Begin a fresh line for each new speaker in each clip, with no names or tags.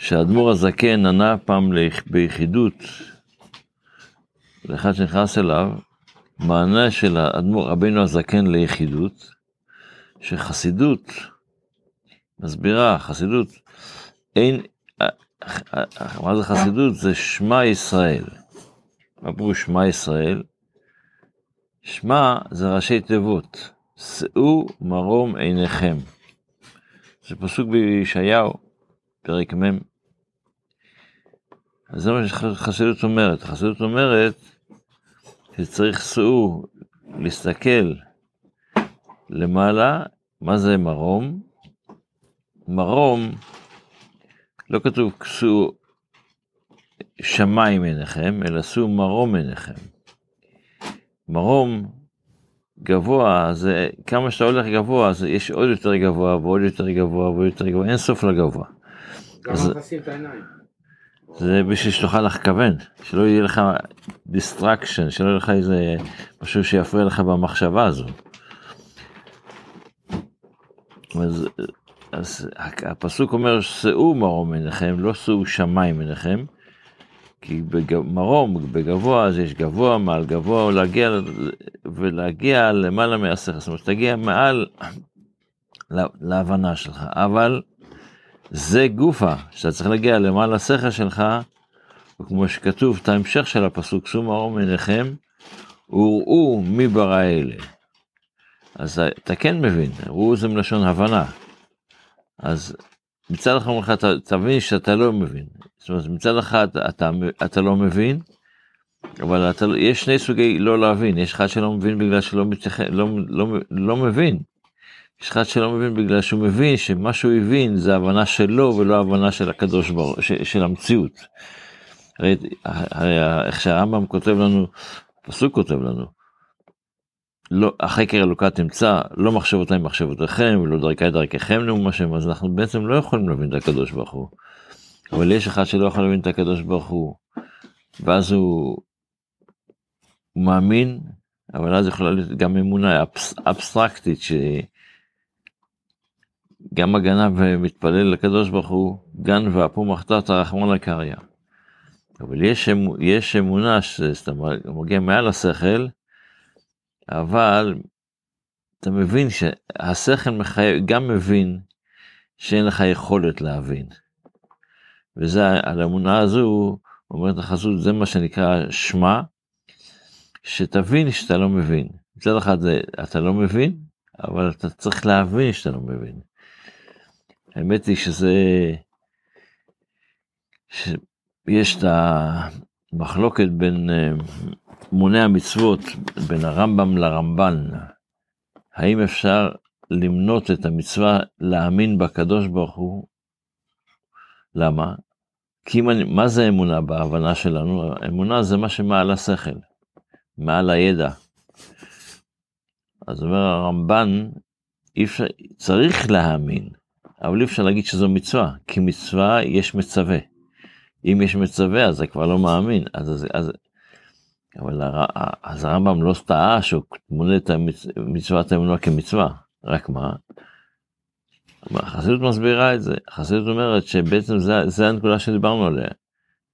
שהאדמו"ר הזקן ענה פעם ביחידות לאחד שנכנס אליו, מענה של האדמו"ר רבינו הזקן ליחידות, שחסידות, מסבירה, חסידות, אין, מה זה חסידות? זה שמע ישראל. פירוש שמע ישראל? שמע זה ראשי תיבות, שאו מרום עיניכם. זה פסוק בישעיהו, פרק מ'. אז זה מה שחסידות אומרת. חסידות אומרת שצריך שאו להסתכל למעלה, מה זה מרום? מרום, לא כתוב כסו שמיים עיניכם, אלא שאו מרום עיניכם. מרום גבוה, זה כמה שאתה הולך גבוה, אז יש עוד יותר גבוה ועוד יותר גבוה ועוד יותר גבוה, אין סוף לגבוה.
גם
אז-
מכסים את העיניים.
זה בשביל שתוכל לכוון, שלא יהיה לך distraction, שלא יהיה לך איזה משהו שיפריע לך במחשבה הזו. אז, אז הפסוק אומר שאו מרום עיניכם, לא שאו שמיים עיניכם, כי במרום, בגבוה, אז יש גבוה, מעל גבוה, ולהגיע, ולהגיע למעלה מהשכל, זאת אומרת, תגיע מעל לה- להבנה שלך, אבל זה גופה, שאתה צריך להגיע למעלה השכל שלך, וכמו שכתוב, את ההמשך של הפסוק, שאו מרום עיניכם, וראו מי ברא אלה. אז אתה כן מבין, ראו זה מלשון הבנה. אז מצד אחד אומרים לך, "ת- תבין שאתה לא מבין. זאת אומרת, מצד אחד אתה, אתה לא מבין, אבל אתה, לא- יש שני סוגי לא להבין, יש אחד שלא מבין בגלל שלא מתייחס, לא, לא, לא מבין. יש אחד שלא מבין בגלל שהוא מבין שמה שהוא הבין זה הבנה שלו ולא הבנה של הקדוש ברוך של, של המציאות. הרי, הרי איך שהרמב"ם כותב לנו, הפסוק כותב לנו, לא, החקר אלוקה תמצא, לא מחשבותיי מחשבותיכם, ולא דרכי דרככם נאום השם, אז אנחנו בעצם לא יכולים להבין את הקדוש ברוך הוא. אבל יש אחד שלא יכול להבין את הקדוש ברוך הוא, ואז הוא, הוא מאמין, אבל אז יכולה להיות גם אמונה אבס, אבסטרקטית, שגם הגנב מתפלל לקדוש ברוך הוא, גן ואפו מחתת הרחמון הקריא. אבל יש, אמ- יש אמונה שאתה מגיע מעל השכל, אבל אתה מבין שהשכל מחייב, גם מבין שאין לך יכולת להבין. וזה, על האמונה הזו, אומרת החזות, זה מה שנקרא שמע, שתבין שאתה לא מבין. מצד אחד אתה לא מבין, אבל אתה צריך להבין שאתה לא מבין. האמת היא שזה, שיש את המחלוקת בין אה, מוני המצוות, בין הרמב"ם לרמב"ן. האם אפשר למנות את המצווה להאמין בקדוש ברוך הוא? למה? כי אם אני, מה זה אמונה בהבנה שלנו? אמונה זה מה שמעל השכל, מעל הידע. אז אומר הרמב"ן, אפשר, צריך להאמין, אבל אי אפשר להגיד שזו מצווה, כי מצווה יש מצווה. אם יש מצווה אז זה כבר לא מאמין, אז, אז, אז אבל הר, אז הרמב"ם לא טעה שהוא מונה את מצוות האמונה כמצווה, רק מה? החסידות מסבירה את זה, החסידות אומרת שבעצם זה, זה הנקודה שדיברנו עליה.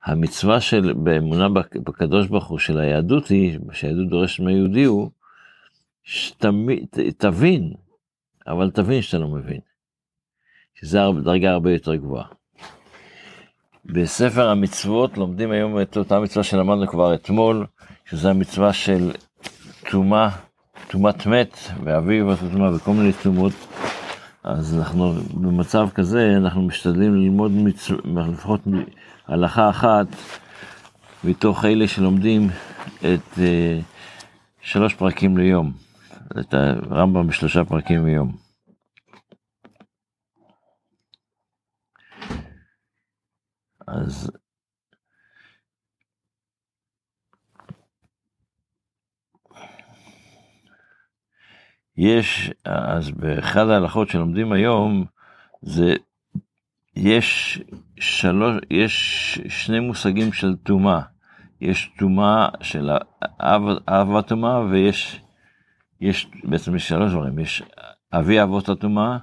המצווה של באמונה בקדוש ברוך הוא של היהדות היא, שהיהדות דורשת מהיהודי הוא, שתבין, אבל תבין שאתה לא מבין. שזה דרגה הרבה יותר גבוהה. בספר המצוות לומדים היום את אותה מצווה שלמדנו כבר אתמול, שזה המצווה של טומאה, טומאת מת, ואביב הטומאה וכל מיני טומאות. אז אנחנו במצב כזה, אנחנו משתדלים ללמוד מצווה, לפחות הלכה אחת, מתוך אלה שלומדים את uh, שלוש פרקים ליום, את הרמב"ם בשלושה פרקים ליום. אז יש, אז באחד ההלכות שלומדים היום, זה, יש שלוש, יש שני מושגים של טומאה. יש טומאה של אב, הטומאה ויש, יש, בעצם יש שלוש דברים, יש אבי אבות הטומאה,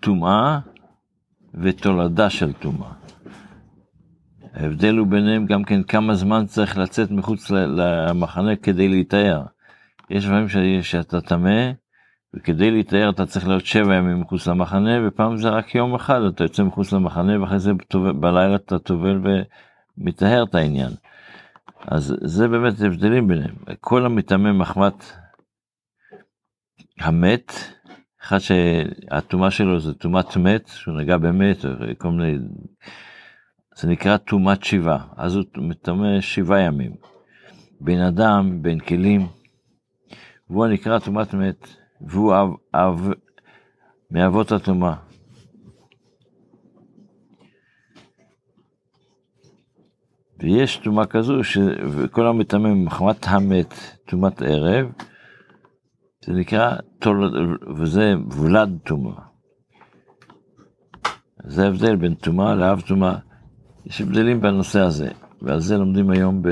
טומאה ותולדה של טומאה. ההבדל הוא ביניהם גם כן כמה זמן צריך לצאת מחוץ למחנה כדי להיטהר. יש דברים שאתה טמא, וכדי להיטהר אתה צריך להיות שבע ימים מחוץ למחנה, ופעם זה רק יום אחד, אתה יוצא מחוץ למחנה, ואחרי זה בלילה אתה טובל ומטהר את העניין. אז זה באמת הבדלים ביניהם. כל המטמא מחמת המת, אחד שהטומאה שלו זה טומאת מת, שהוא נגע במת, כל מיני... זה נקרא טומאת שבעה, אז הוא מטמא שבעה ימים. בן אדם, בן כלים, והוא נקרא טומאת מת, והוא אב, אב מאבות הטומאה. ויש טומאה כזו שכל המטמא מחמת המת, טומאת ערב, זה נקרא, וזה וולד טומאה. זה ההבדל בין טומאה לאב טומאה. יש הבדלים בנושא הזה, ועל זה לומדים היום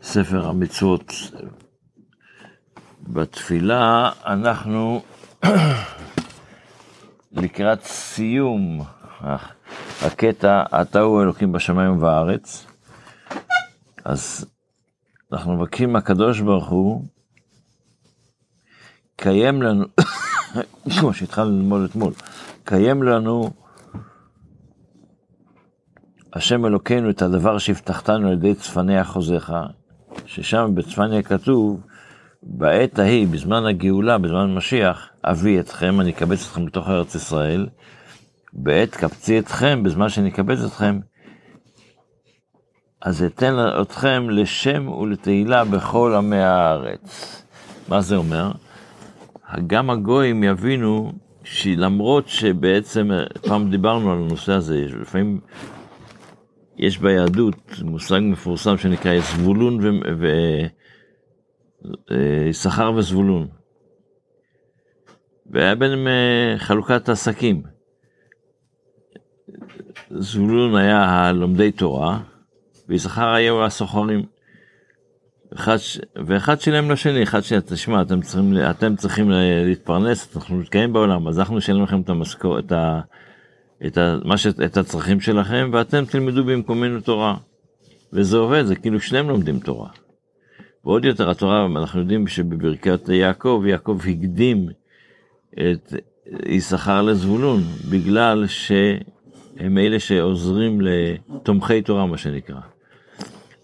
בספר המצוות. בתפילה אנחנו לקראת סיום הקטע, אתה הוא אלוקים בשמיים ובארץ. אז אנחנו מבקשים מהקדוש ברוך הוא, קיים לנו, כמו שהתחלנו ללמוד אתמול, קיים לנו השם אלוקינו את הדבר שהבטחתנו על ידי צפני אחוזיך, ששם בצפניה כתוב, בעת ההיא, בזמן הגאולה, בזמן משיח, אביא אתכם, אני אקבץ אתכם בתוך ארץ ישראל, בעת קבצי אתכם, בזמן שאני אקבץ אתכם, אז אתן אתכם לשם ולתהילה בכל עמי הארץ. מה זה אומר? גם הגויים יבינו שלמרות שבעצם, פעם דיברנו על הנושא הזה, לפעמים יש ביהדות מושג מפורסם שנקרא זבולון ויששכר אה, וזבולון. והיה ביניהם אה, חלוקת עסקים. זבולון היה הלומדי תורה, ויששכר היו הסוחרים. אחד, ואחד שילם לשני, אחד שילם, תשמע, אתם צריכים, אתם צריכים להתפרנס, אנחנו נתקיים בעולם, אז אנחנו נשלם לכם את המשכורת, את, ה, את, ה, ש, את הצרכים שלכם, ואתם תלמדו במקומנו תורה. וזה עובד, זה כאילו שניהם לומדים תורה. ועוד יותר התורה, אנחנו יודעים שבברכת יעקב, יעקב הקדים את יששכר לזבולון, בגלל שהם אלה שעוזרים לתומכי תורה, מה שנקרא.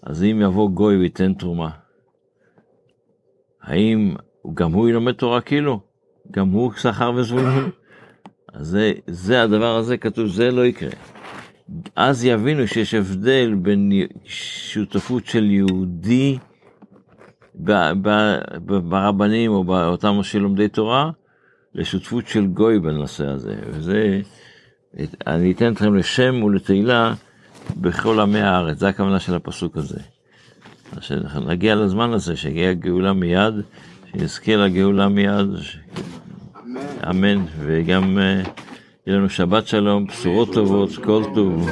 אז אם יבוא גוי וייתן תרומה, האם גם הוא ילמד תורה כאילו? גם הוא שכר וזבולון? אז זה, זה הדבר הזה כתוב, זה לא יקרה. אז יבינו שיש הבדל בין שותפות של יהודי ברבנים או באותם שלומדי תורה, לשותפות של גוי בנושא הזה. וזה, אני אתן אתכם לשם ולתהילה בכל עמי הארץ, זה הכוונה של הפסוק הזה. שנגיע לזמן הזה, שיגיע הגאולה מיד, שנזכה לגאולה מיד, ש... אמן, וגם uh, יהיה לנו שבת שלום, בשורות טובות, כל טוב.